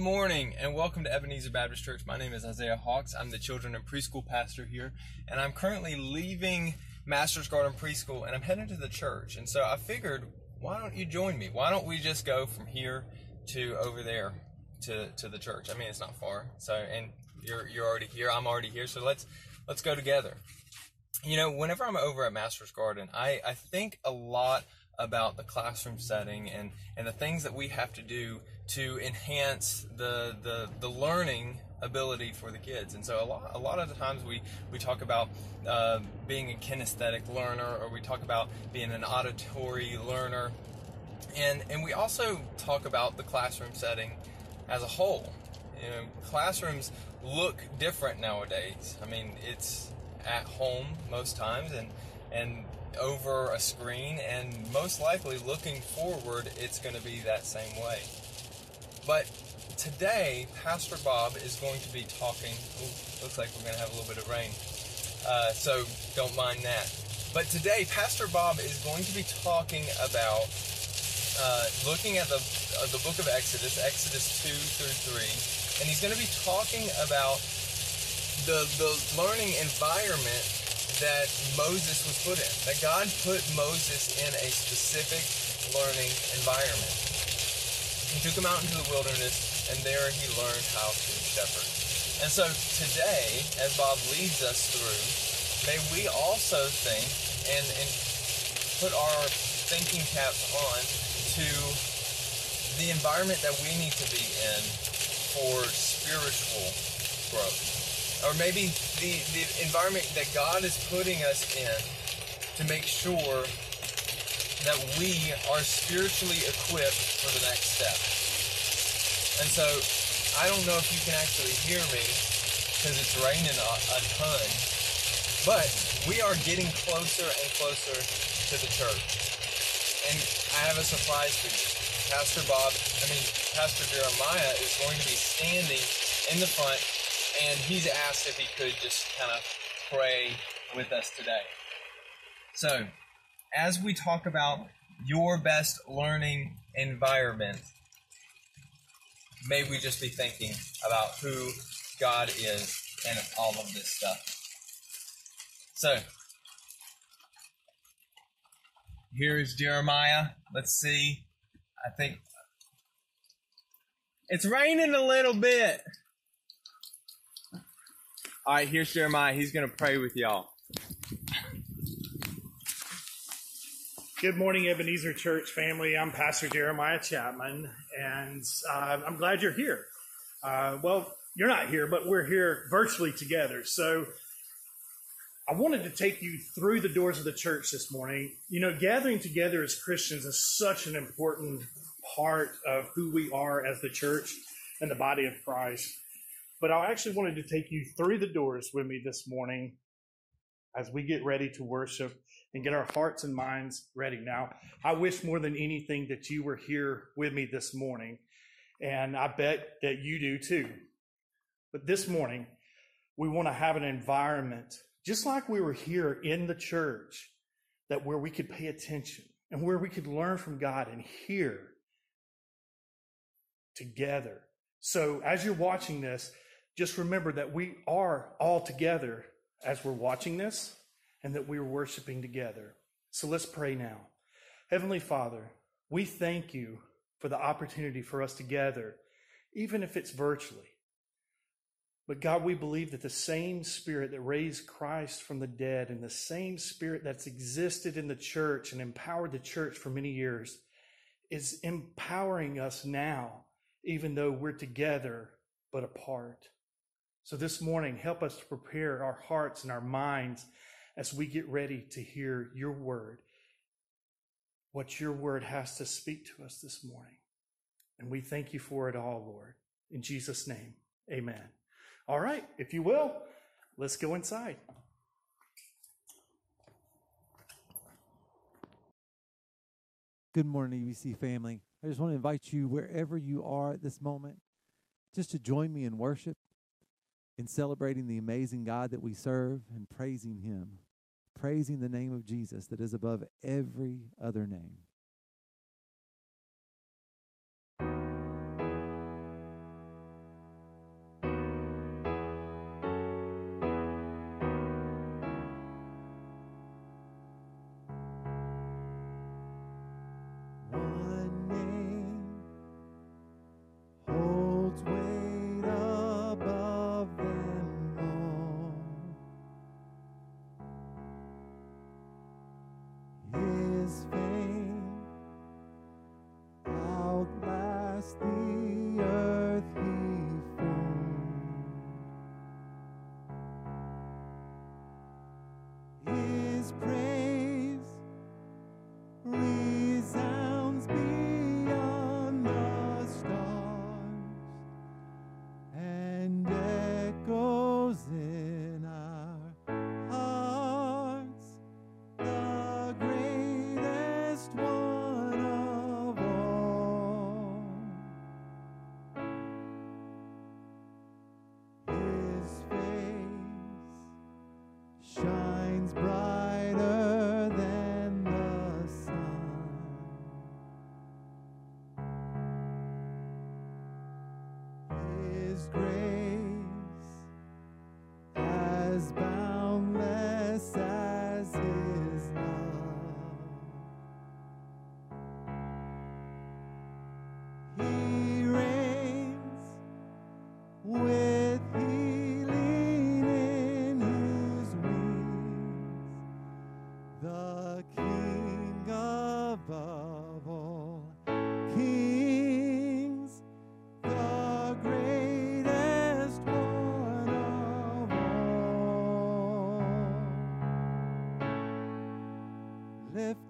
Morning and welcome to Ebenezer Baptist Church. My name is Isaiah Hawks. I'm the children and preschool pastor here, and I'm currently leaving Master's Garden Preschool and I'm heading to the church. And so I figured, why don't you join me? Why don't we just go from here to over there to, to the church? I mean, it's not far. So, and you're you're already here. I'm already here. So let's let's go together. You know, whenever I'm over at Master's Garden, I I think a lot about the classroom setting and, and the things that we have to do to enhance the, the, the learning ability for the kids. And so a lot, a lot of the times we, we talk about uh, being a kinesthetic learner or we talk about being an auditory learner. And, and we also talk about the classroom setting as a whole. You know, classrooms look different nowadays. I mean, it's at home most times and, and over a screen, and most likely looking forward, it's going to be that same way. But today, Pastor Bob is going to be talking. Ooh, looks like we're going to have a little bit of rain, uh, so don't mind that. But today, Pastor Bob is going to be talking about uh, looking at the uh, the book of Exodus, Exodus two through three, and he's going to be talking about the the learning environment that Moses was put in. That God put Moses in a specific learning environment. He took him out into the wilderness, and there he learned how to shepherd. And so today, as Bob leads us through, may we also think and, and put our thinking caps on to the environment that we need to be in for spiritual growth or maybe the, the environment that God is putting us in to make sure that we are spiritually equipped for the next step. And so I don't know if you can actually hear me because it's raining a, a ton, but we are getting closer and closer to the church. And I have a surprise for you. Pastor Bob, I mean, Pastor Jeremiah is going to be standing in the front and he's asked if he could just kind of pray with us today. So, as we talk about your best learning environment, may we just be thinking about who God is and all of this stuff. So, here is Jeremiah. Let's see. I think it's raining a little bit. All right, here's Jeremiah. He's going to pray with y'all. Good morning, Ebenezer Church family. I'm Pastor Jeremiah Chapman, and uh, I'm glad you're here. Uh, well, you're not here, but we're here virtually together. So I wanted to take you through the doors of the church this morning. You know, gathering together as Christians is such an important part of who we are as the church and the body of Christ. But I actually wanted to take you through the doors with me this morning as we get ready to worship and get our hearts and minds ready. Now, I wish more than anything that you were here with me this morning, and I bet that you do too. But this morning, we want to have an environment, just like we were here in the church, that where we could pay attention and where we could learn from God and hear together. So as you're watching this, just remember that we are all together as we're watching this and that we are worshiping together. So let's pray now. Heavenly Father, we thank you for the opportunity for us to gather, even if it's virtually. But God, we believe that the same spirit that raised Christ from the dead and the same spirit that's existed in the church and empowered the church for many years is empowering us now, even though we're together but apart. So this morning, help us to prepare our hearts and our minds as we get ready to hear your word, what your word has to speak to us this morning. And we thank you for it all, Lord. In Jesus' name, amen. All right, if you will, let's go inside. Good morning, EBC family. I just want to invite you, wherever you are at this moment, just to join me in worship in celebrating the amazing God that we serve and praising Him, praising the name of Jesus that is above every other name.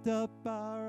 Up our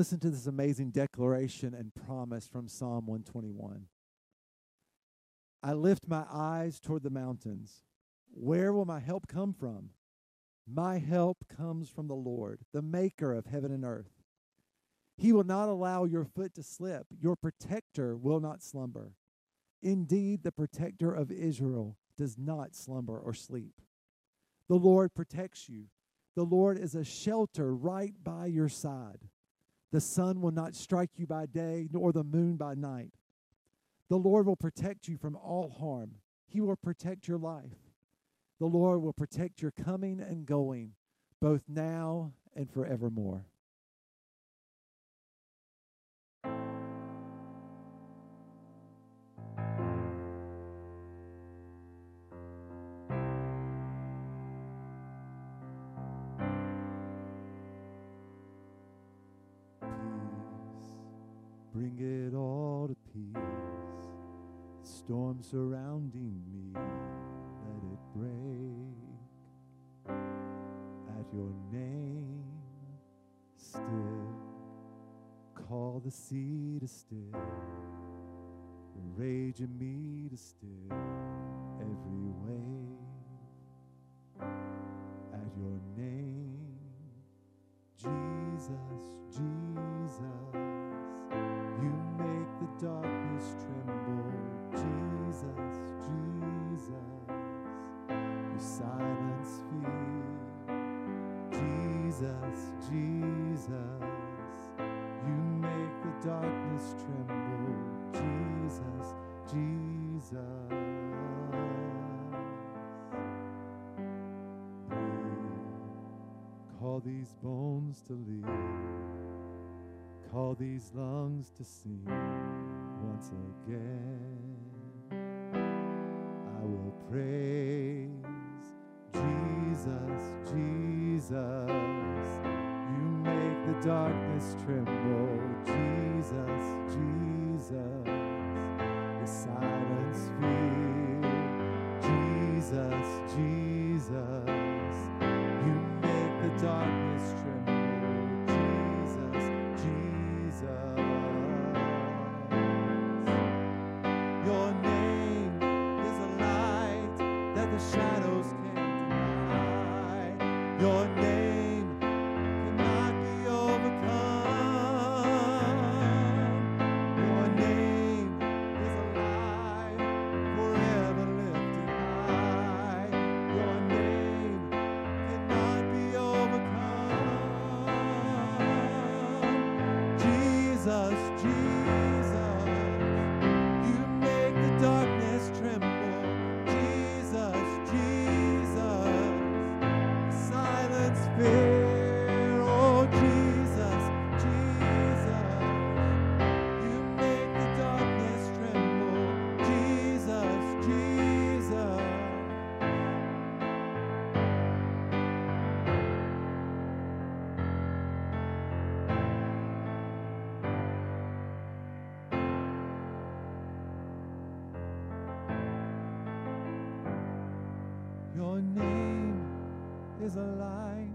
Listen to this amazing declaration and promise from Psalm 121. I lift my eyes toward the mountains. Where will my help come from? My help comes from the Lord, the maker of heaven and earth. He will not allow your foot to slip. Your protector will not slumber. Indeed, the protector of Israel does not slumber or sleep. The Lord protects you. The Lord is a shelter right by your side. The sun will not strike you by day, nor the moon by night. The Lord will protect you from all harm. He will protect your life. The Lord will protect your coming and going, both now and forevermore. Bring it all to peace. Storm surrounding me, let it break. At your name, still, call the sea to still, the rage in me to still every wave. At your name, Jesus, Jesus. Jesus, Jesus. You make the darkness tremble, Jesus, Jesus. Call these bones to live call these lungs to sing once again. I will praise Jesus, Jesus. You make the darkness tremble, Jesus, Jesus. Is a light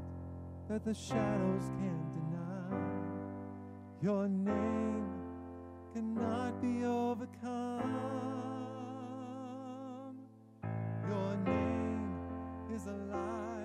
that the shadows can't deny. Your name cannot be overcome. Your name is alive, forever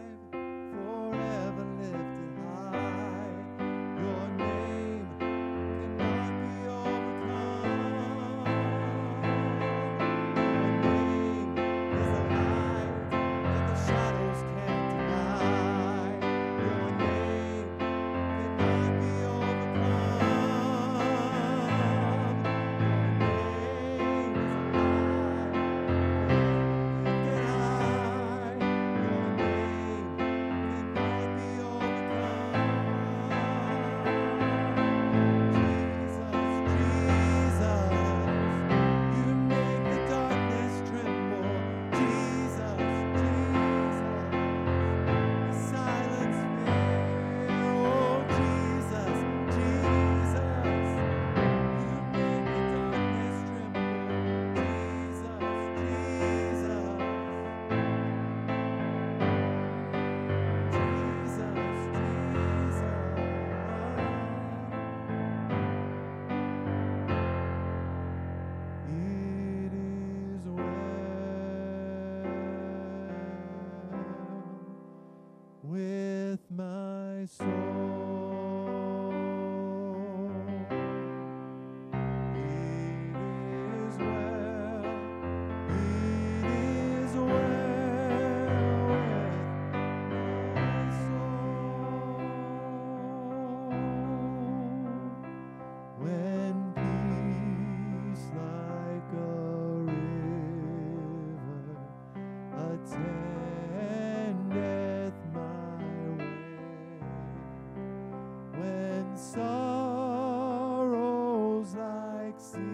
Thanks.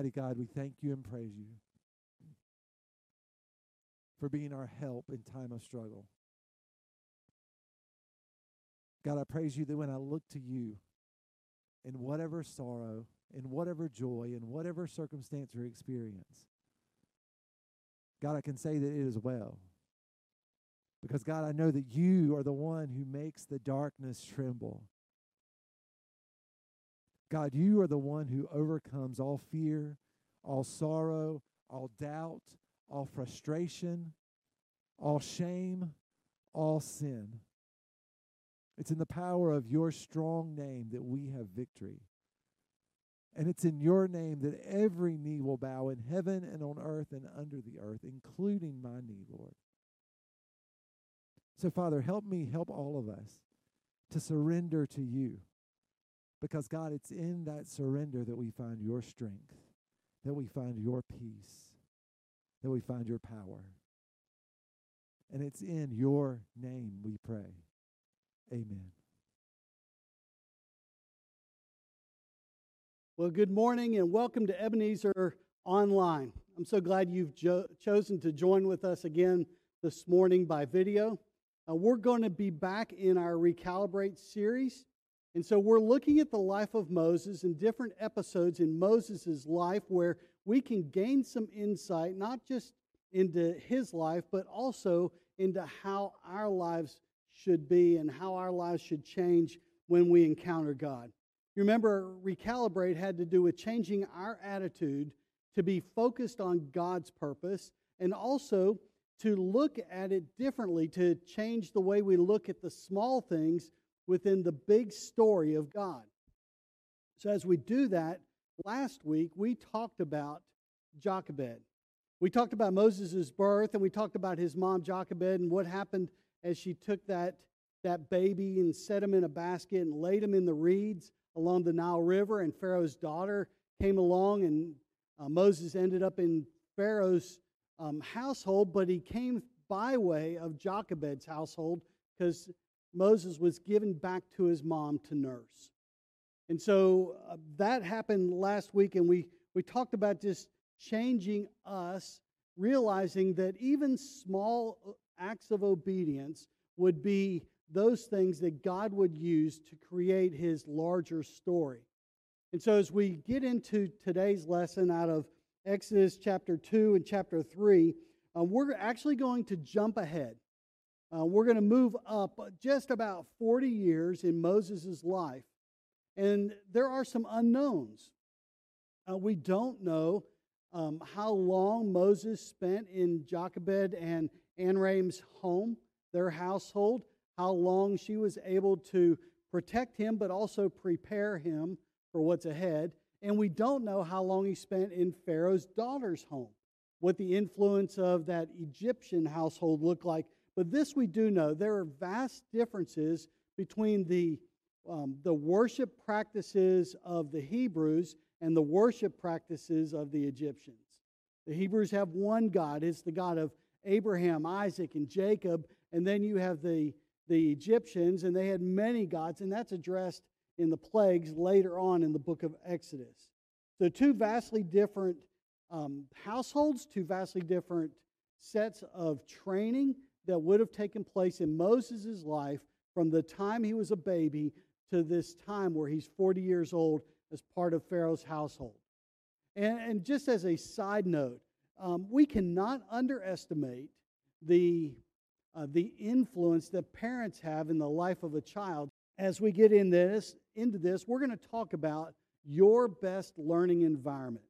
Almighty God, we thank you and praise you for being our help in time of struggle. God, I praise you that when I look to you in whatever sorrow, in whatever joy, in whatever circumstance or experience, God, I can say that it is well. Because, God, I know that you are the one who makes the darkness tremble. God, you are the one who overcomes all fear, all sorrow, all doubt, all frustration, all shame, all sin. It's in the power of your strong name that we have victory. And it's in your name that every knee will bow in heaven and on earth and under the earth, including my knee, Lord. So, Father, help me, help all of us to surrender to you. Because, God, it's in that surrender that we find your strength, that we find your peace, that we find your power. And it's in your name we pray. Amen. Well, good morning and welcome to Ebenezer Online. I'm so glad you've jo- chosen to join with us again this morning by video. Uh, we're going to be back in our Recalibrate series. And so we're looking at the life of Moses and different episodes in Moses' life where we can gain some insight, not just into his life, but also into how our lives should be and how our lives should change when we encounter God. Remember, recalibrate had to do with changing our attitude to be focused on God's purpose and also to look at it differently, to change the way we look at the small things within the big story of God. So, as we do that, last week we talked about Jochebed. We talked about Moses' birth and we talked about his mom, Jochebed, and what happened as she took that, that baby and set him in a basket and laid him in the reeds along the Nile River. And Pharaoh's daughter came along, and uh, Moses ended up in Pharaoh's um, household, but he came by way of Jochebed's household because Moses was given back to his mom to nurse. And so uh, that happened last week, and we, we talked about just changing us, realizing that even small uh, acts of obedience would be those things that God would use to create his larger story. And so, as we get into today's lesson out of Exodus chapter 2 and chapter 3, uh, we're actually going to jump ahead. Uh, we're going to move up just about 40 years in Moses' life. And there are some unknowns. Uh, we don't know um, how long Moses spent in Jochebed and Amram's home, their household, how long she was able to protect him, but also prepare him for what's ahead. And we don't know how long he spent in Pharaoh's daughter's home, what the influence of that Egyptian household looked like. But this we do know there are vast differences between the, um, the worship practices of the Hebrews and the worship practices of the Egyptians. The Hebrews have one God, it's the God of Abraham, Isaac, and Jacob. And then you have the, the Egyptians, and they had many gods, and that's addressed in the plagues later on in the book of Exodus. So, two vastly different um, households, two vastly different sets of training that would have taken place in Moses' life from the time he was a baby to this time where he's 40 years old as part of Pharaoh's household. And, and just as a side note, um, we cannot underestimate the, uh, the influence that parents have in the life of a child. As we get in this, into this, we're going to talk about your best learning environment.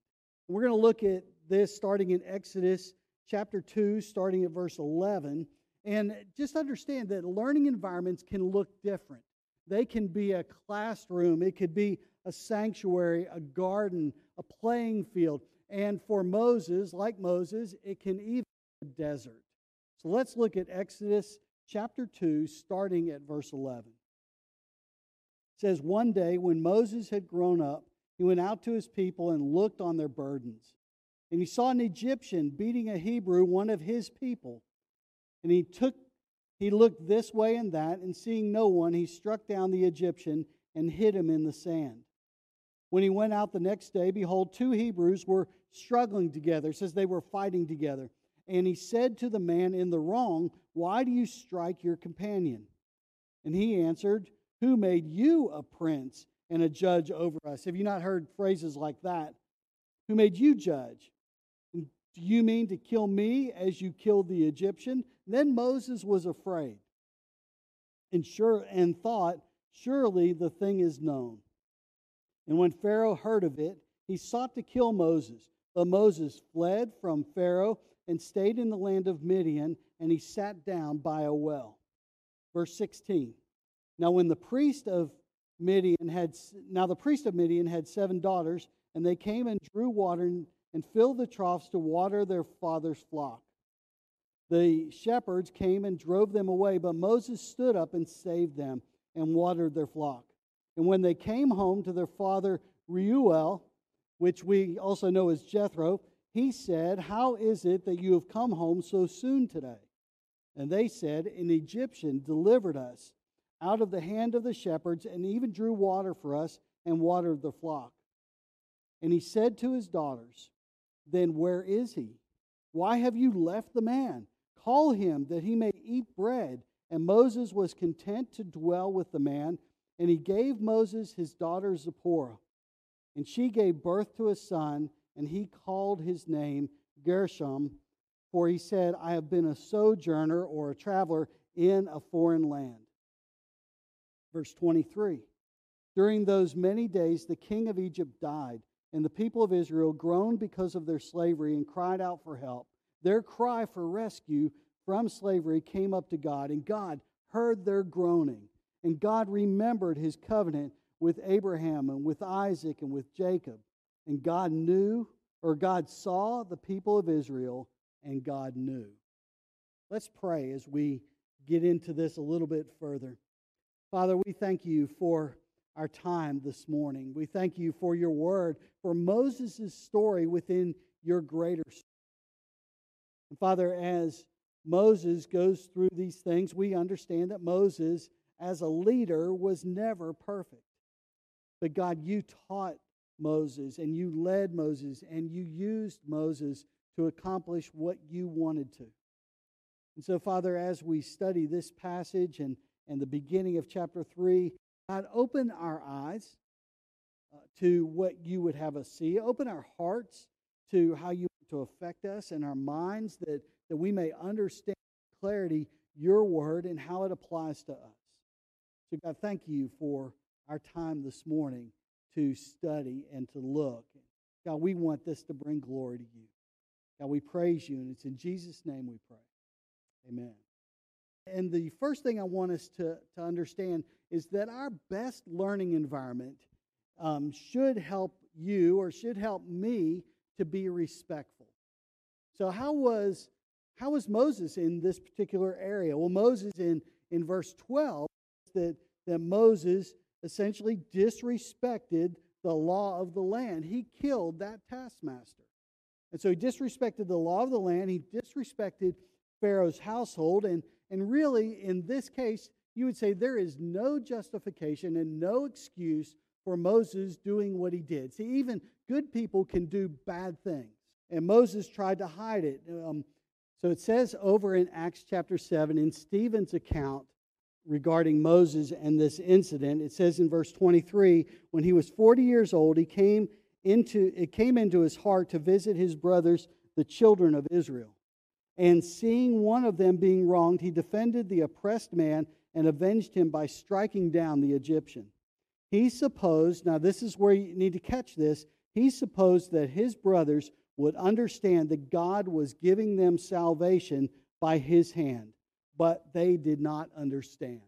We're going to look at this starting in Exodus chapter 2, starting at verse 11. And just understand that learning environments can look different. They can be a classroom, it could be a sanctuary, a garden, a playing field. And for Moses, like Moses, it can even be a desert. So let's look at Exodus chapter 2, starting at verse 11. It says, One day when Moses had grown up, he went out to his people and looked on their burdens. And he saw an Egyptian beating a Hebrew, one of his people. And he took he looked this way and that, and seeing no one, he struck down the Egyptian and hid him in the sand. When he went out the next day, behold, two Hebrews were struggling together. It says they were fighting together. And he said to the man in the wrong, Why do you strike your companion? And he answered, Who made you a prince and a judge over us? Have you not heard phrases like that? Who made you judge? Do you mean to kill me as you killed the Egyptian? Then Moses was afraid and sure and thought, Surely the thing is known. And when Pharaoh heard of it, he sought to kill Moses. But Moses fled from Pharaoh and stayed in the land of Midian, and he sat down by a well. Verse 16. Now when the priest of Midian had now the priest of Midian had seven daughters, and they came and drew water and filled the troughs to water their father's flock. The shepherds came and drove them away, but Moses stood up and saved them and watered their flock. And when they came home to their father Reuel, which we also know as Jethro, he said, How is it that you have come home so soon today? And they said, An Egyptian delivered us out of the hand of the shepherds and even drew water for us and watered the flock. And he said to his daughters, Then where is he? Why have you left the man? Call him that he may eat bread. And Moses was content to dwell with the man and he gave Moses his daughter Zipporah. And she gave birth to a son, and he called his name Gershom, for he said, I have been a sojourner or a traveler in a foreign land. Verse 23 During those many days, the king of Egypt died, and the people of Israel groaned because of their slavery and cried out for help. Their cry for rescue from slavery came up to God, and God heard their groaning. And God remembered his covenant with Abraham and with Isaac and with Jacob. And God knew, or God saw the people of Israel, and God knew. Let's pray as we get into this a little bit further. Father, we thank you for our time this morning. We thank you for your word, for Moses' story within your greater story. And Father, as Moses goes through these things, we understand that Moses as a leader was never perfect. But God, you taught Moses and you led Moses and you used Moses to accomplish what you wanted to. And so, Father, as we study this passage and, and the beginning of chapter 3, God, open our eyes uh, to what you would have us see. Open our hearts to how you want to affect us and our minds that, that we may understand clarity your word and how it applies to us. So, God, thank you for our time this morning to study and to look. God, we want this to bring glory to you. God, we praise you, and it's in Jesus' name we pray. Amen. And the first thing I want us to, to understand is that our best learning environment um, should help you or should help me to be respectful. So, how was, how was Moses in this particular area? Well, Moses in, in verse 12 that, that Moses essentially disrespected the law of the land. He killed that taskmaster. And so he disrespected the law of the land. He disrespected Pharaoh's household. And, and really, in this case, you would say there is no justification and no excuse for Moses doing what he did. See, even good people can do bad things. And Moses tried to hide it. Um, so it says over in Acts chapter 7, in Stephen's account, regarding Moses and this incident. It says in verse 23 when he was 40 years old, he came into, it came into his heart to visit his brothers, the children of Israel. And seeing one of them being wronged, he defended the oppressed man and avenged him by striking down the Egyptian. He supposed, now this is where you need to catch this, he supposed that his brothers would understand that God was giving them salvation by his hand but they did not understand.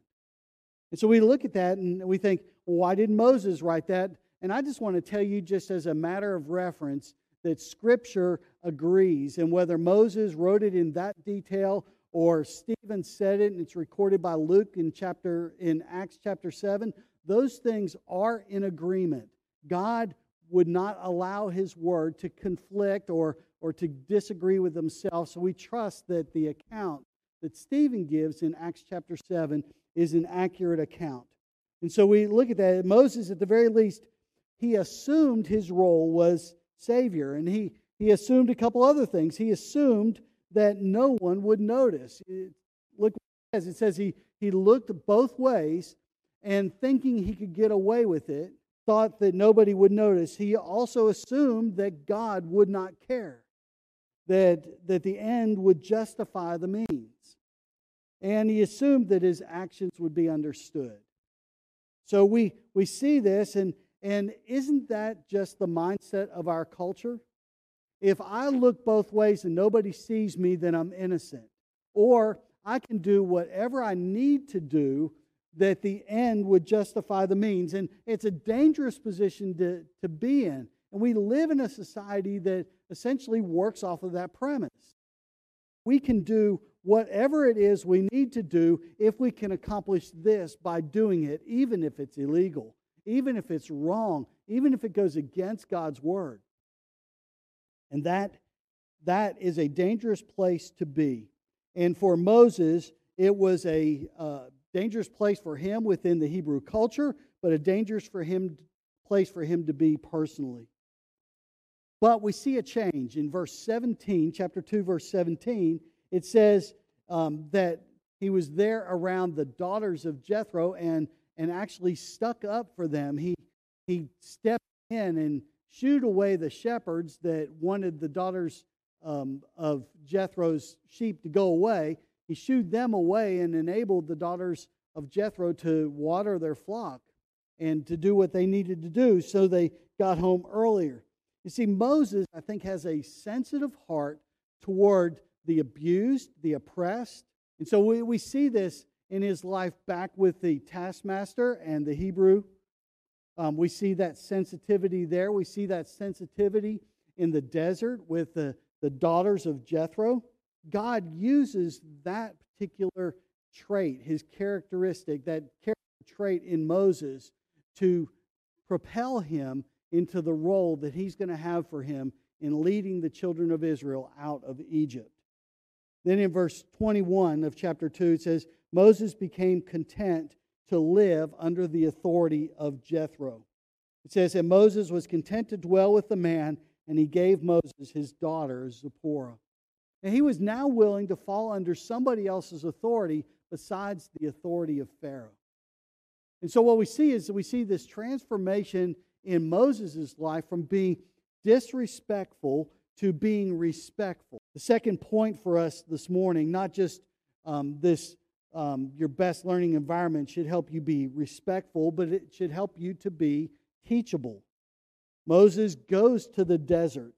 And so we look at that and we think, well, why did Moses write that? And I just want to tell you, just as a matter of reference, that Scripture agrees. And whether Moses wrote it in that detail or Stephen said it and it's recorded by Luke in chapter in Acts chapter 7, those things are in agreement. God would not allow his word to conflict or, or to disagree with himself. So we trust that the account that Stephen gives in Acts chapter 7 is an accurate account. And so we look at that. Moses, at the very least, he assumed his role was Savior. And he, he assumed a couple other things. He assumed that no one would notice. It, look it says. It says he, he looked both ways and thinking he could get away with it, thought that nobody would notice. He also assumed that God would not care, that, that the end would justify the means. And he assumed that his actions would be understood. So we, we see this, and, and isn't that just the mindset of our culture? If I look both ways and nobody sees me, then I'm innocent. Or I can do whatever I need to do that the end would justify the means. And it's a dangerous position to, to be in. And we live in a society that essentially works off of that premise. We can do whatever it is we need to do if we can accomplish this by doing it, even if it's illegal, even if it's wrong, even if it goes against God's word. And that, that is a dangerous place to be. And for Moses, it was a uh, dangerous place for him within the Hebrew culture, but a dangerous for him place for him to be personally. But we see a change in verse 17, chapter 2, verse 17. It says um, that he was there around the daughters of Jethro and, and actually stuck up for them. He, he stepped in and shooed away the shepherds that wanted the daughters um, of Jethro's sheep to go away he shooed them away and enabled the daughters of Jethro to water their flock and to do what they needed to do so they got home earlier. You see, Moses, I think, has a sensitive heart toward the abused, the oppressed. And so we, we see this in his life back with the taskmaster and the Hebrew. Um, we see that sensitivity there. We see that sensitivity in the desert with the, the daughters of Jethro. God uses that particular trait, his characteristic, that character trait in Moses to propel him into the role that he's going to have for him in leading the children of Israel out of Egypt. Then in verse 21 of chapter 2, it says, Moses became content to live under the authority of Jethro. It says, And Moses was content to dwell with the man, and he gave Moses his daughter Zipporah. And he was now willing to fall under somebody else's authority besides the authority of Pharaoh. And so what we see is we see this transformation in Moses' life from being disrespectful to being respectful. The second point for us this morning, not just um, this, um, your best learning environment should help you be respectful, but it should help you to be teachable. Moses goes to the desert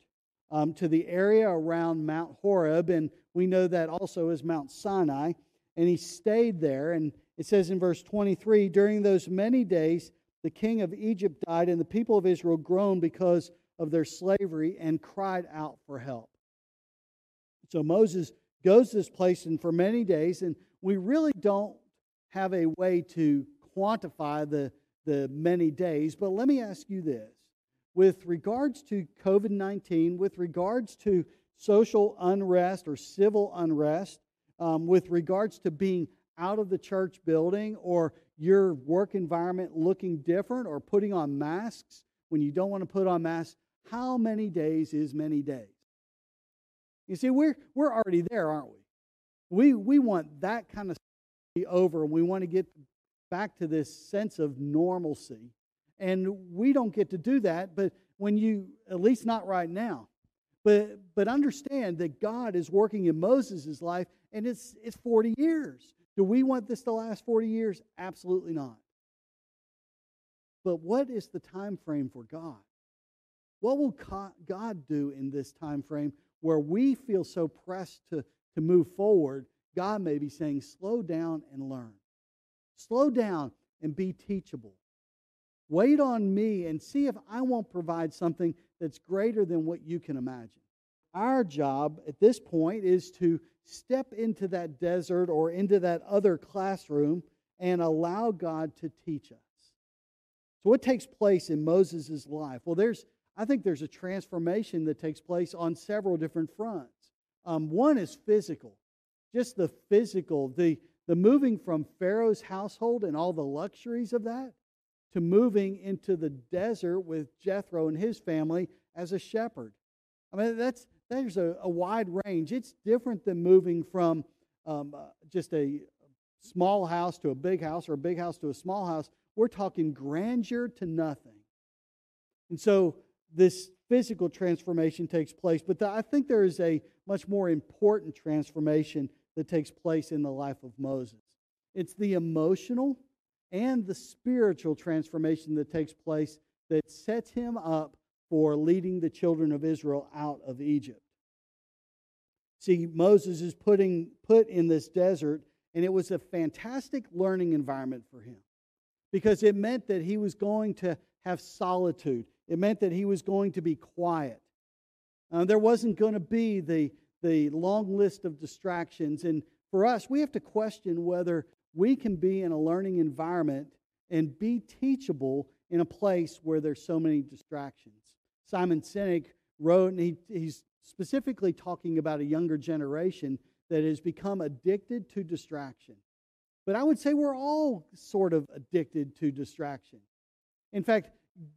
um, to the area around Mount Horeb, and we know that also as Mount Sinai. And he stayed there. And it says in verse 23 During those many days, the king of Egypt died, and the people of Israel groaned because of their slavery and cried out for help. So Moses goes to this place, and for many days, and we really don't have a way to quantify the, the many days, but let me ask you this with regards to COVID 19, with regards to social unrest or civil unrest, um, with regards to being out of the church building or your work environment looking different or putting on masks when you don't want to put on masks, how many days is many days? You see, we're, we're already there, aren't we? We, we want that kind of be over and we want to get back to this sense of normalcy and we don't get to do that, but when you, at least not right now. But, but understand that God is working in Moses' life, and it's, it's 40 years. Do we want this to last 40 years? Absolutely not. But what is the time frame for God? What will God do in this time frame where we feel so pressed to, to move forward? God may be saying, slow down and learn. Slow down and be teachable. Wait on me and see if I won't provide something that's greater than what you can imagine. Our job at this point is to step into that desert or into that other classroom and allow God to teach us. So, what takes place in Moses' life? Well, there's, I think there's a transformation that takes place on several different fronts. Um, one is physical, just the physical, the, the moving from Pharaoh's household and all the luxuries of that to moving into the desert with Jethro and his family as a shepherd. I mean, that's there's a, a wide range. It's different than moving from um, uh, just a small house to a big house or a big house to a small house. We're talking grandeur to nothing. And so this physical transformation takes place, but the, I think there is a much more important transformation that takes place in the life of Moses. It's the emotional and the spiritual transformation that takes place that sets him up for leading the children of Israel out of Egypt. See, Moses is putting, put in this desert, and it was a fantastic learning environment for him because it meant that he was going to have solitude. It meant that he was going to be quiet. Uh, there wasn't going to be the, the long list of distractions. And for us, we have to question whether we can be in a learning environment and be teachable in a place where there's so many distractions. Simon Sinek wrote, and he, he's specifically talking about a younger generation that has become addicted to distraction. But I would say we're all sort of addicted to distraction. In fact,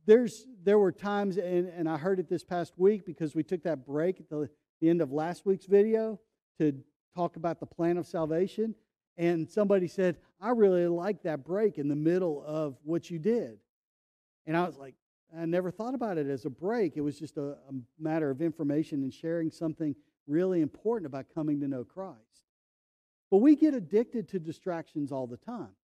there's there were times, and, and I heard it this past week because we took that break at the, the end of last week's video to talk about the plan of salvation. And somebody said, I really like that break in the middle of what you did. And I was like, I never thought about it as a break. It was just a, a matter of information and sharing something really important about coming to know Christ. But we get addicted to distractions all the time.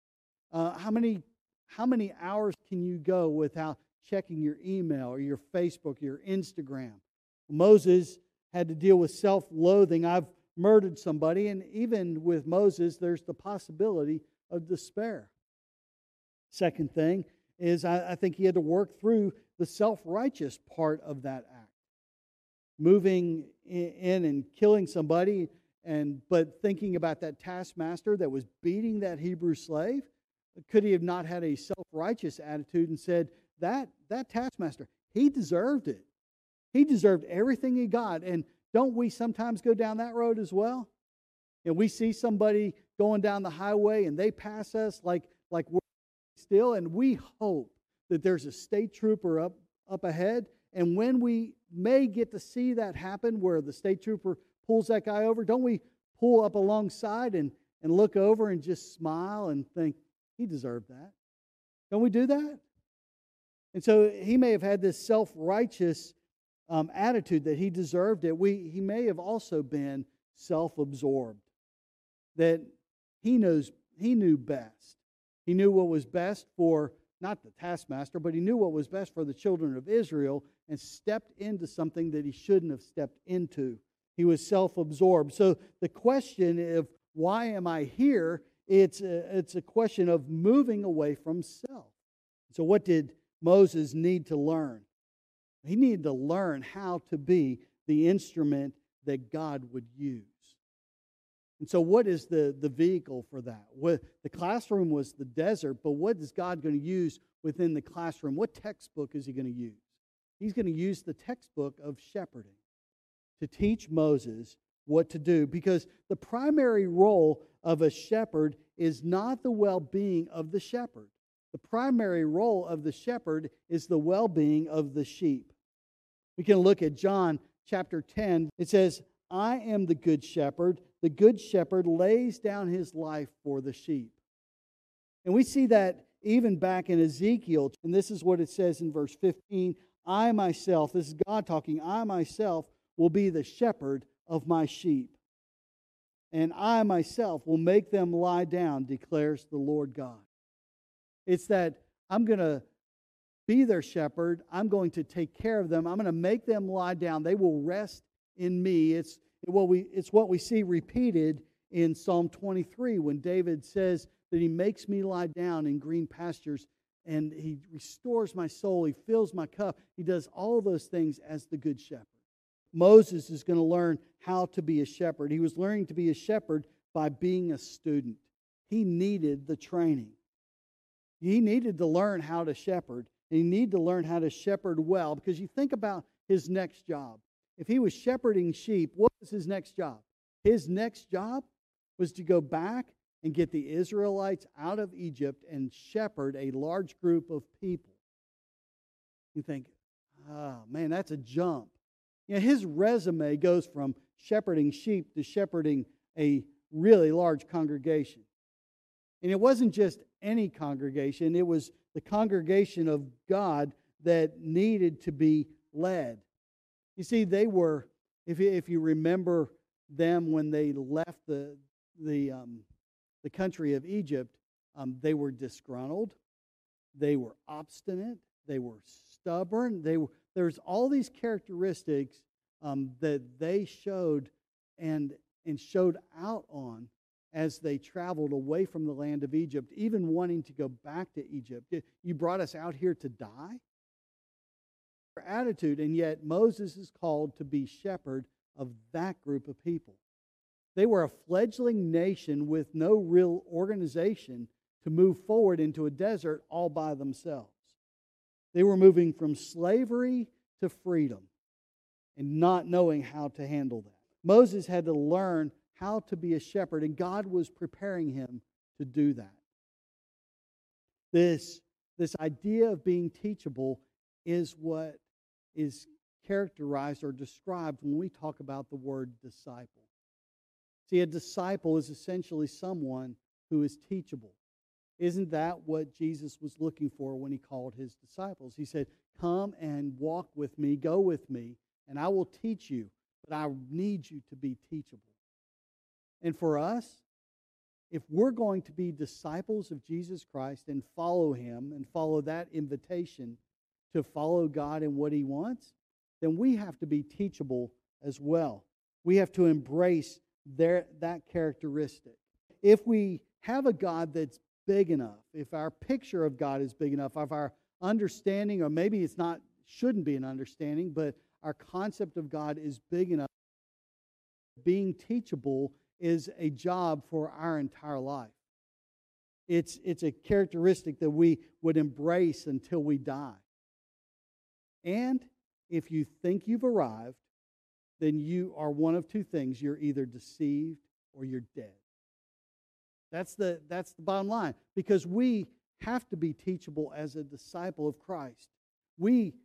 Uh, how many how many hours can you go without checking your email or your Facebook, or your Instagram? Moses had to deal with self-loathing. I've murdered somebody, and even with Moses, there's the possibility of despair. Second thing is I, I think he had to work through the self righteous part of that act. Moving in and killing somebody, and but thinking about that taskmaster that was beating that Hebrew slave, could he have not had a self righteous attitude and said, that, that taskmaster, he deserved it. He deserved everything he got. And don't we sometimes go down that road as well? And we see somebody going down the highway and they pass us like, like we're still, and we hope that there's a state trooper up, up ahead. And when we may get to see that happen, where the state trooper pulls that guy over, don't we pull up alongside and, and look over and just smile and think, he deserved that? Don't we do that? And so he may have had this self righteous um, attitude that he deserved it. We, he may have also been self absorbed, that he, knows, he knew best. He knew what was best for not the taskmaster, but he knew what was best for the children of Israel and stepped into something that he shouldn't have stepped into. He was self absorbed. So the question of why am I here? It's a, it's a question of moving away from self. So, what did Moses need to learn? He needed to learn how to be the instrument that God would use. And so, what is the, the vehicle for that? What, the classroom was the desert, but what is God going to use within the classroom? What textbook is He going to use? He's going to use the textbook of shepherding to teach Moses what to do because the primary role of a shepherd is not the well being of the shepherd. The primary role of the shepherd is the well being of the sheep. We can look at John chapter 10. It says, I am the good shepherd. The good shepherd lays down his life for the sheep. And we see that even back in Ezekiel. And this is what it says in verse 15 I myself, this is God talking, I myself will be the shepherd of my sheep. And I myself will make them lie down, declares the Lord God. It's that I'm going to be their shepherd. I'm going to take care of them. I'm going to make them lie down. They will rest in me. It's what we, it's what we see repeated in Psalm 23 when David says that he makes me lie down in green pastures and he restores my soul. He fills my cup. He does all those things as the good shepherd. Moses is going to learn how to be a shepherd. He was learning to be a shepherd by being a student. He needed the training. He needed to learn how to shepherd. And he needed to learn how to shepherd well because you think about his next job. If he was shepherding sheep, what was his next job? His next job was to go back and get the Israelites out of Egypt and shepherd a large group of people. You think, oh man, that's a jump. You know, his resume goes from shepherding sheep to shepherding a really large congregation. And it wasn't just any congregation, it was the congregation of God that needed to be led. You see, they were, if you, if you remember them when they left the, the, um, the country of Egypt, um, they were disgruntled, they were obstinate, they were stubborn. They were, there's all these characteristics um, that they showed and, and showed out on as they traveled away from the land of Egypt, even wanting to go back to Egypt. You brought us out here to die? Their Attitude, and yet Moses is called to be shepherd of that group of people. They were a fledgling nation with no real organization to move forward into a desert all by themselves. They were moving from slavery to freedom and not knowing how to handle that. Moses had to learn how to be a shepherd, and God was preparing him to do that. This, this idea of being teachable is what is characterized or described when we talk about the word disciple. See, a disciple is essentially someone who is teachable. Isn't that what Jesus was looking for when he called his disciples? He said, Come and walk with me, go with me, and I will teach you, but I need you to be teachable. And for us, if we're going to be disciples of Jesus Christ and follow him and follow that invitation to follow God and what he wants, then we have to be teachable as well. We have to embrace their, that characteristic. If we have a God that's big enough, if our picture of God is big enough, if our understanding, or maybe it's not, shouldn't be an understanding, but our concept of God is big enough, being teachable is a job for our entire life. It's, it's a characteristic that we would embrace until we die. And if you think you've arrived, then you are one of two things. You're either deceived or you're dead. That's the, that's the bottom line. Because we have to be teachable as a disciple of Christ. We,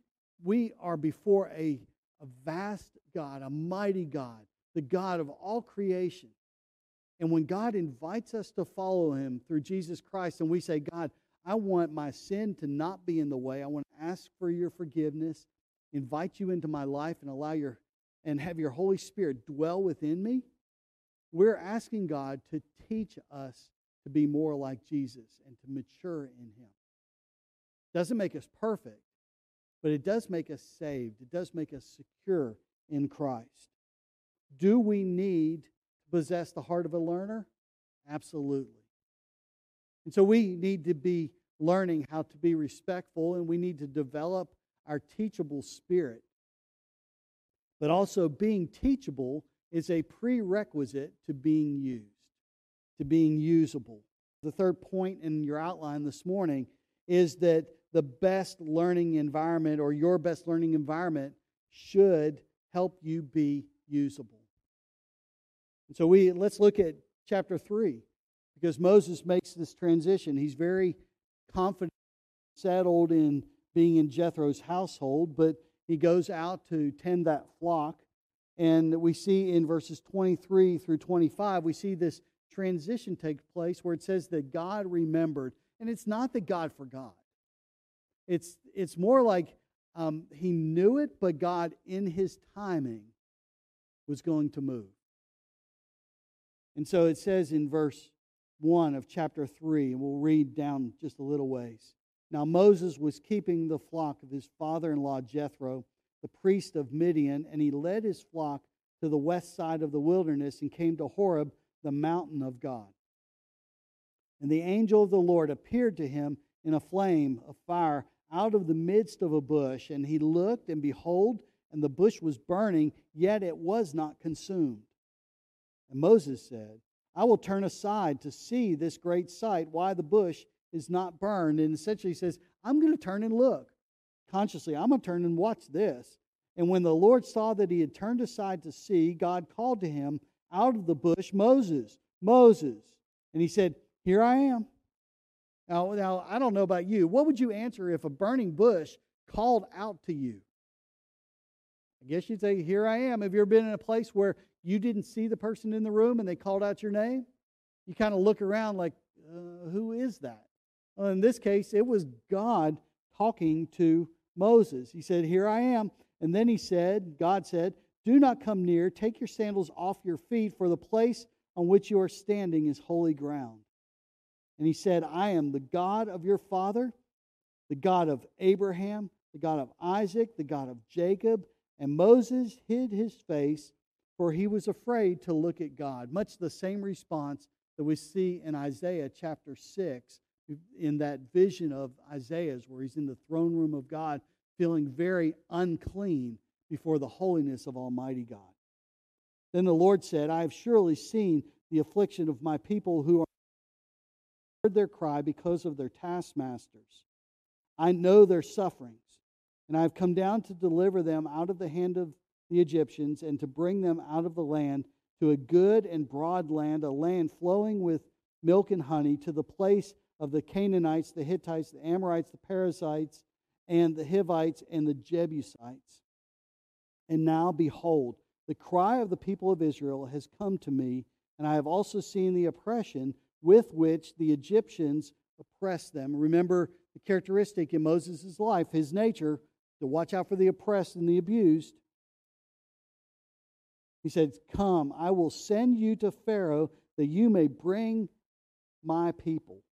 we are before a, a vast God, a mighty God, the God of all creation. And when God invites us to follow him through Jesus Christ, and we say, God, I want my sin to not be in the way. I want to ask for your forgiveness, invite you into my life, and allow your and have your Holy Spirit dwell within me. We're asking God to teach us to be more like Jesus and to mature in Him. Doesn't make us perfect, but it does make us saved. It does make us secure in Christ. Do we need possess the heart of a learner? Absolutely. And so we need to be learning how to be respectful and we need to develop our teachable spirit. But also, being teachable is a prerequisite to being used, to being usable. The third point in your outline this morning is that the best learning environment or your best learning environment should help you be usable. And so we let's look at chapter 3 because Moses makes this transition. He's very confident settled in being in Jethro's household, but he goes out to tend that flock and we see in verses 23 through 25, we see this transition take place where it says that God remembered. And it's not that God forgot, it's, it's more like um, he knew it, but God, in his timing, was going to move. And so it says in verse 1 of chapter 3, and we'll read down just a little ways. Now Moses was keeping the flock of his father in law Jethro the priest of Midian, and he led his flock to the west side of the wilderness and came to Horeb, the mountain of God. And the angel of the Lord appeared to him in a flame of fire out of the midst of a bush. And he looked, and behold, and the bush was burning, yet it was not consumed. And Moses said, I will turn aside to see this great sight, why the bush is not burned. And essentially he says, I'm going to turn and look consciously, I'm going to turn and watch this. And when the Lord saw that he had turned aside to see, God called to him out of the bush, Moses, Moses. And he said, Here I am. Now, now, I don't know about you. What would you answer if a burning bush called out to you? I guess you'd say, Here I am. Have you ever been in a place where you didn't see the person in the room and they called out your name? You kind of look around like, uh, Who is that? Well, in this case, it was God talking to Moses. He said, Here I am. And then he said, God said, Do not come near. Take your sandals off your feet, for the place on which you are standing is holy ground. And he said, I am the God of your father, the God of Abraham, the God of Isaac, the God of Jacob. And Moses hid his face, for he was afraid to look at God. Much the same response that we see in Isaiah chapter 6, in that vision of Isaiah's, where he's in the throne room of God, feeling very unclean before the holiness of Almighty God. Then the Lord said, I have surely seen the affliction of my people who are heard their cry because of their taskmasters. I know their sufferings, and I have come down to deliver them out of the hand of the Egyptians and to bring them out of the land to a good and broad land, a land flowing with milk and honey, to the place of the Canaanites, the Hittites, the Amorites, the Perizzites, and the Hivites and the Jebusites. And now, behold, the cry of the people of Israel has come to me, and I have also seen the oppression with which the Egyptians oppressed them. Remember the characteristic in Moses' life, his nature, to watch out for the oppressed and the abused. He said, Come, I will send you to Pharaoh that you may bring my people,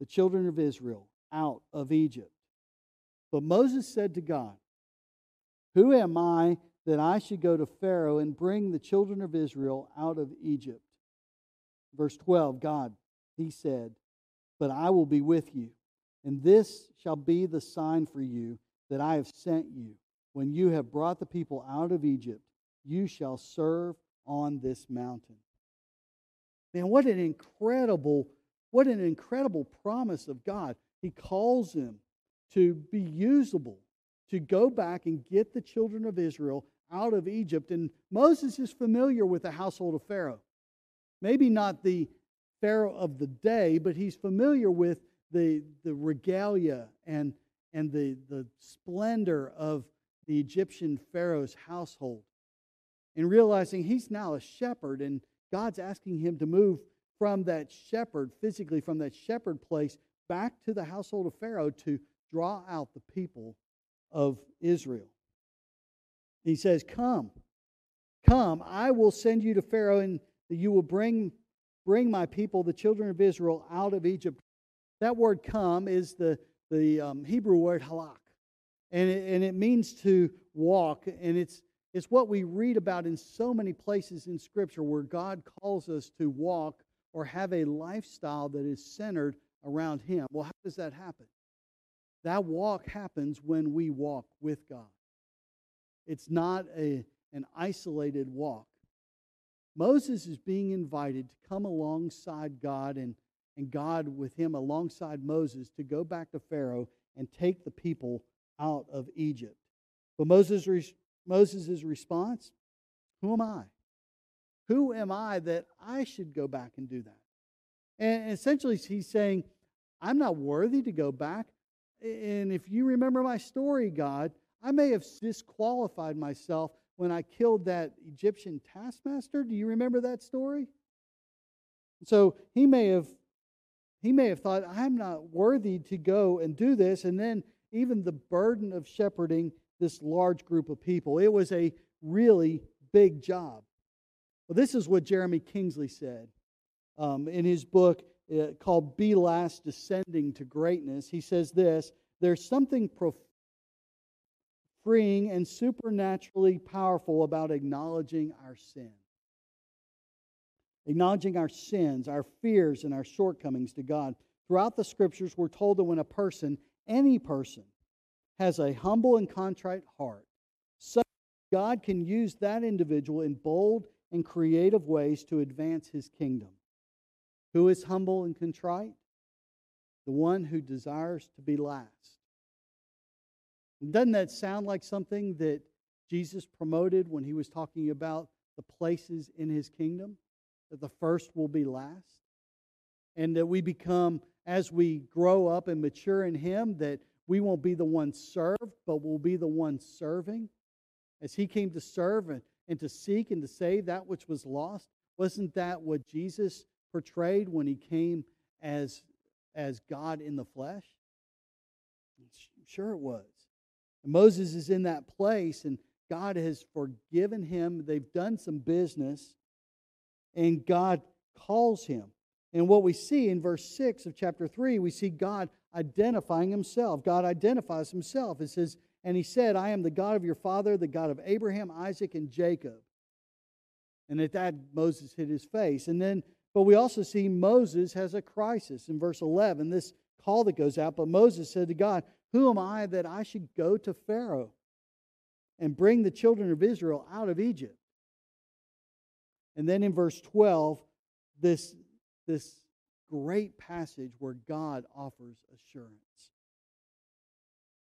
the children of Israel, out of Egypt. But Moses said to God, Who am I that I should go to Pharaoh and bring the children of Israel out of Egypt? Verse 12 God, he said, But I will be with you, and this shall be the sign for you that I have sent you. When you have brought the people out of Egypt, you shall serve on this mountain. Man, what an incredible, what an incredible promise of God. He calls him to be usable, to go back and get the children of Israel out of Egypt. And Moses is familiar with the household of Pharaoh. Maybe not the Pharaoh of the day, but he's familiar with the, the regalia and, and the, the splendor of the Egyptian Pharaoh's household. And realizing he's now a shepherd, and God's asking him to move from that shepherd, physically from that shepherd place, back to the household of Pharaoh to draw out the people of Israel. He says, Come, come, I will send you to Pharaoh, and you will bring, bring my people, the children of Israel, out of Egypt. That word come is the, the um, Hebrew word halak, and it, and it means to walk, and it's, it's what we read about in so many places in Scripture where God calls us to walk or have a lifestyle that is centered around Him. Well, how does that happen? That walk happens when we walk with God. It's not a, an isolated walk. Moses is being invited to come alongside God and, and God with him alongside Moses to go back to Pharaoh and take the people out of Egypt. But Moses' Moses' response Who am I? Who am I that I should go back and do that? And essentially, he's saying, I'm not worthy to go back. And if you remember my story, God, I may have disqualified myself when I killed that Egyptian taskmaster. Do you remember that story? So he may have he may have thought, I'm not worthy to go and do this. And then even the burden of shepherding this large group of people. It was a really big job. Well, this is what Jeremy Kingsley said um, in his book uh, called Be Last Descending to Greatness, he says this There's something freeing and supernaturally powerful about acknowledging our sin. Acknowledging our sins, our fears, and our shortcomings to God. Throughout the scriptures, we're told that when a person, any person, has a humble and contrite heart, so God can use that individual in bold and creative ways to advance his kingdom. Who is humble and contrite? The one who desires to be last. Doesn't that sound like something that Jesus promoted when he was talking about the places in his kingdom? That the first will be last? and that we become, as we grow up and mature in Him, that we won't be the one served, but we'll be the one serving. As He came to serve and, and to seek and to save that which was lost, wasn't that what Jesus portrayed when He came as, as God in the flesh? Sure, it was. Moses is in that place, and God has forgiven him. They've done some business, and God calls him. And what we see in verse 6 of chapter 3, we see God identifying himself. God identifies himself. It says, And he said, I am the God of your father, the God of Abraham, Isaac, and Jacob. And at that, Moses hid his face. And then, but we also see Moses has a crisis in verse 11, this call that goes out. But Moses said to God, Who am I that I should go to Pharaoh and bring the children of Israel out of Egypt? And then in verse 12, this, this great passage where God offers assurance.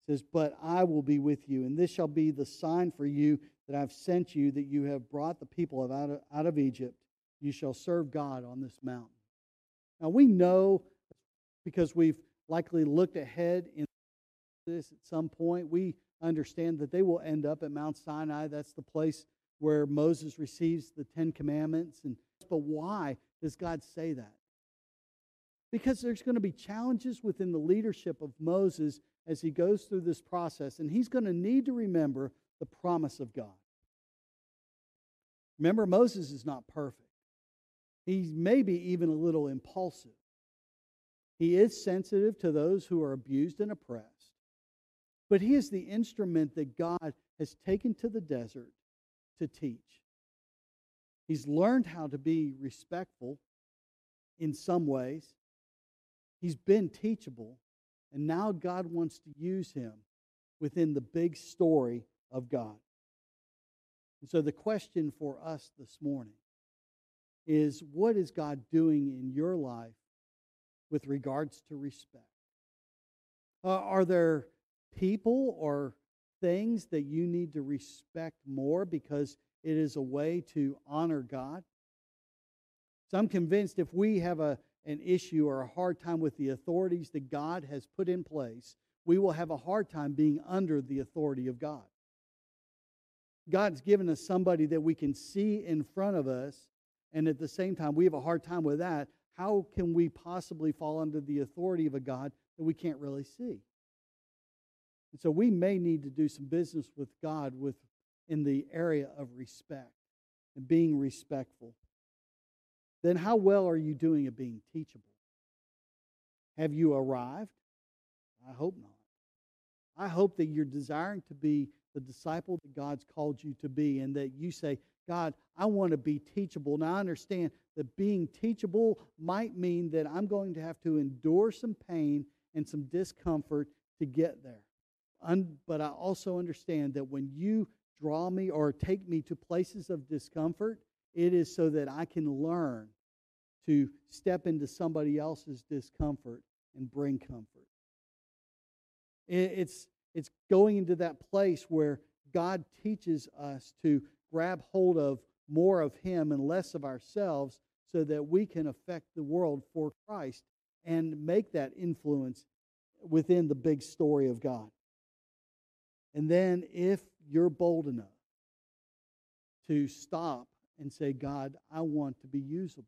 It says, But I will be with you, and this shall be the sign for you that I've sent you, that you have brought the people of out, of out of Egypt. You shall serve God on this mountain. Now we know, because we've likely looked ahead in this at some point, we understand that they will end up at Mount Sinai. That's the place where Moses receives the Ten Commandments. And but why does God say that? Because there's going to be challenges within the leadership of Moses as he goes through this process, and he's going to need to remember the promise of God. Remember, Moses is not perfect. He's maybe even a little impulsive. He is sensitive to those who are abused and oppressed. But he is the instrument that God has taken to the desert to teach. He's learned how to be respectful in some ways. He's been teachable. And now God wants to use him within the big story of God. And so the question for us this morning is what is God doing in your life with regards to respect? Uh, are there people or things that you need to respect more because it is a way to honor God? So I'm convinced if we have a, an issue or a hard time with the authorities that God has put in place, we will have a hard time being under the authority of God. God's given us somebody that we can see in front of us, and at the same time, we have a hard time with that. How can we possibly fall under the authority of a God that we can't really see? And so we may need to do some business with God with in the area of respect and being respectful. Then how well are you doing at being teachable? Have you arrived? I hope not. I hope that you're desiring to be the disciple that God's called you to be and that you say, God, I want to be teachable. Now, I understand that being teachable might mean that I'm going to have to endure some pain and some discomfort to get there. but I also understand that when you draw me or take me to places of discomfort, it is so that I can learn to step into somebody else's discomfort and bring comfort. It's, it's going into that place where God teaches us to grab hold of more of Him and less of ourselves so that we can affect the world for Christ and make that influence within the big story of God. And then, if you're bold enough to stop and say, God, I want to be usable.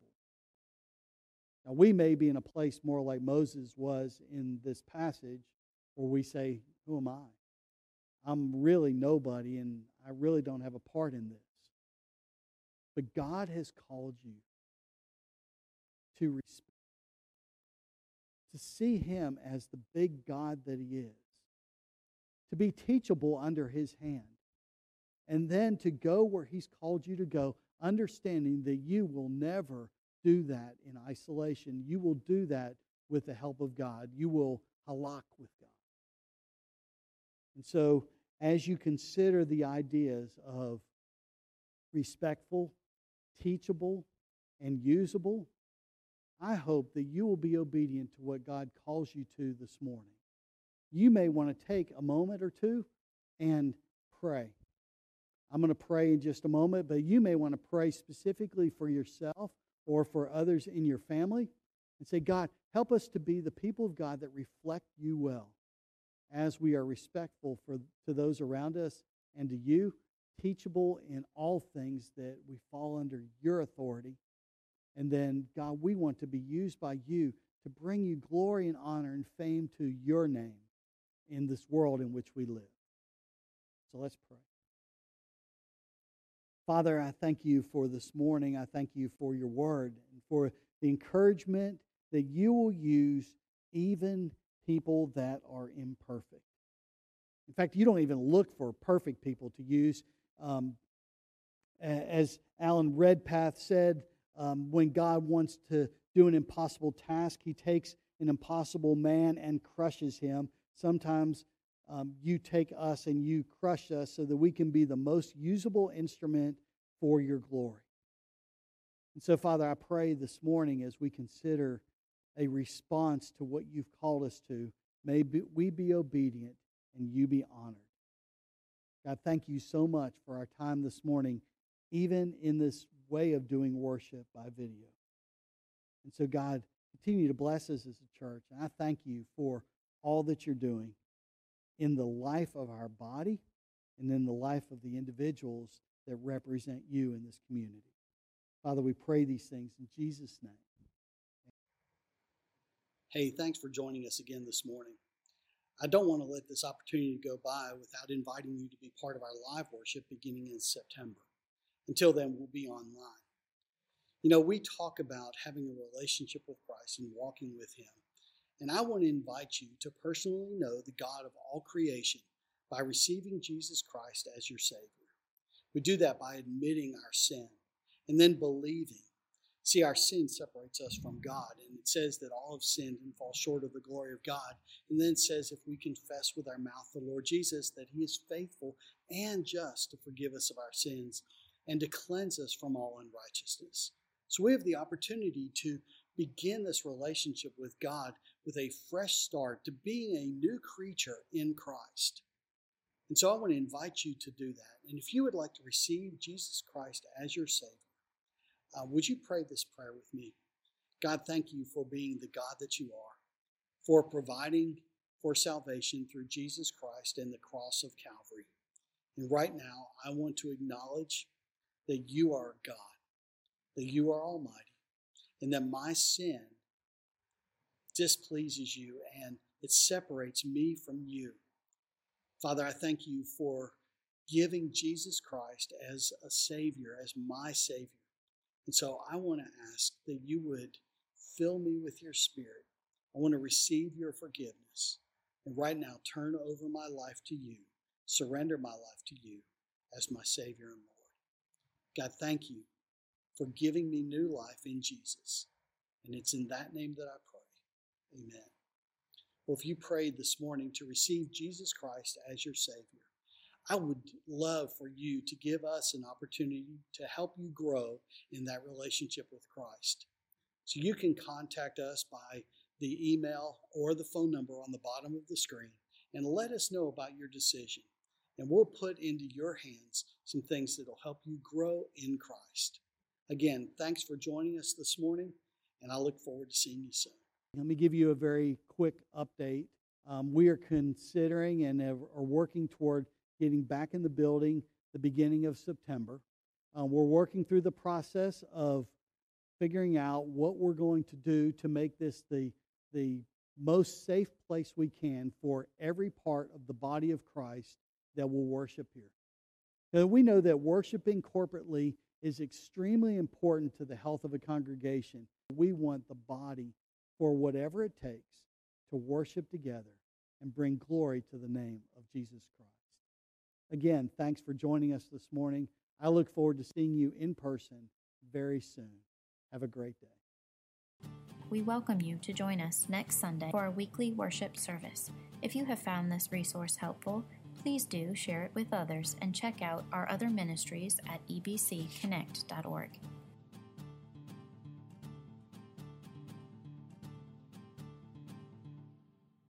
Now, we may be in a place more like Moses was in this passage where we say, Who am I? I'm really nobody and I really don't have a part in this. But God has called you to respect, to see Him as the big God that He is, to be teachable under His hand, and then to go where He's called you to go, understanding that you will never do that in isolation. You will do that with the help of God. You will halak with God. And so, as you consider the ideas of respectful, teachable, and usable, I hope that you will be obedient to what God calls you to this morning. You may want to take a moment or two and pray. I'm going to pray in just a moment, but you may want to pray specifically for yourself or for others in your family. and say, God, help us to be the people of God that reflect you well as we are respectful for, to those around us and to you, teachable in all things that we fall under your authority. And then, God, we want to be used by you to bring you glory and honor and fame to your name in this world in which we live. So let's pray. Father, I thank you for this morning. I thank you for your word and for the encouragement that you will use even people that are imperfect. In fact, you don't even look for perfect people to use. Um, as Alan Redpath said, um, when God wants to do an impossible task, he takes an impossible man and crushes him. Sometimes um, you take us and you crush us so that we can be the most usable instrument for your glory. And so, Father, I pray this morning as we consider a response to what you've called us to, may we be obedient and you be honored. God, thank you so much for our time this morning, even in this way of doing worship by video. And so, God, continue to bless us as a church. And I thank you for all that you're doing in the life of our body and in the life of the individuals that represent you in this community. Father, we pray these things in Jesus' name. Hey, thanks for joining us again this morning. I don't want to let this opportunity go by without inviting you to be part of our live worship beginning in September. Until then, we'll be online. You know, we talk about having a relationship with Christ and walking with Him. And I want to invite you to personally know the God of all creation by receiving Jesus Christ as your Savior. We do that by admitting our sin and then believing. See, our sin separates us from God, and it says that all have sinned and fall short of the glory of God. And then it says, if we confess with our mouth the Lord Jesus, that He is faithful and just to forgive us of our sins and to cleanse us from all unrighteousness. So we have the opportunity to begin this relationship with God with a fresh start to being a new creature in Christ. And so I want to invite you to do that. And if you would like to receive Jesus Christ as your Savior, uh, would you pray this prayer with me? God, thank you for being the God that you are, for providing for salvation through Jesus Christ and the cross of Calvary. And right now, I want to acknowledge that you are God, that you are Almighty, and that my sin displeases you and it separates me from you. Father, I thank you for giving Jesus Christ as a Savior, as my Savior. And so I want to ask that you would fill me with your Spirit. I want to receive your forgiveness. And right now, turn over my life to you, surrender my life to you as my Savior and Lord. God, thank you for giving me new life in Jesus. And it's in that name that I pray. Amen. Well, if you prayed this morning to receive Jesus Christ as your Savior, I would love for you to give us an opportunity to help you grow in that relationship with Christ. So you can contact us by the email or the phone number on the bottom of the screen and let us know about your decision. And we'll put into your hands some things that will help you grow in Christ. Again, thanks for joining us this morning, and I look forward to seeing you soon. Let me give you a very quick update. Um, we are considering and are working toward getting back in the building the beginning of September. Um, we're working through the process of figuring out what we're going to do to make this the, the most safe place we can for every part of the body of Christ that will worship here. Now, we know that worshiping corporately is extremely important to the health of a congregation. We want the body for whatever it takes to worship together and bring glory to the name of Jesus Christ. Again, thanks for joining us this morning. I look forward to seeing you in person very soon. Have a great day. We welcome you to join us next Sunday for our weekly worship service. If you have found this resource helpful, please do share it with others and check out our other ministries at ebcconnect.org.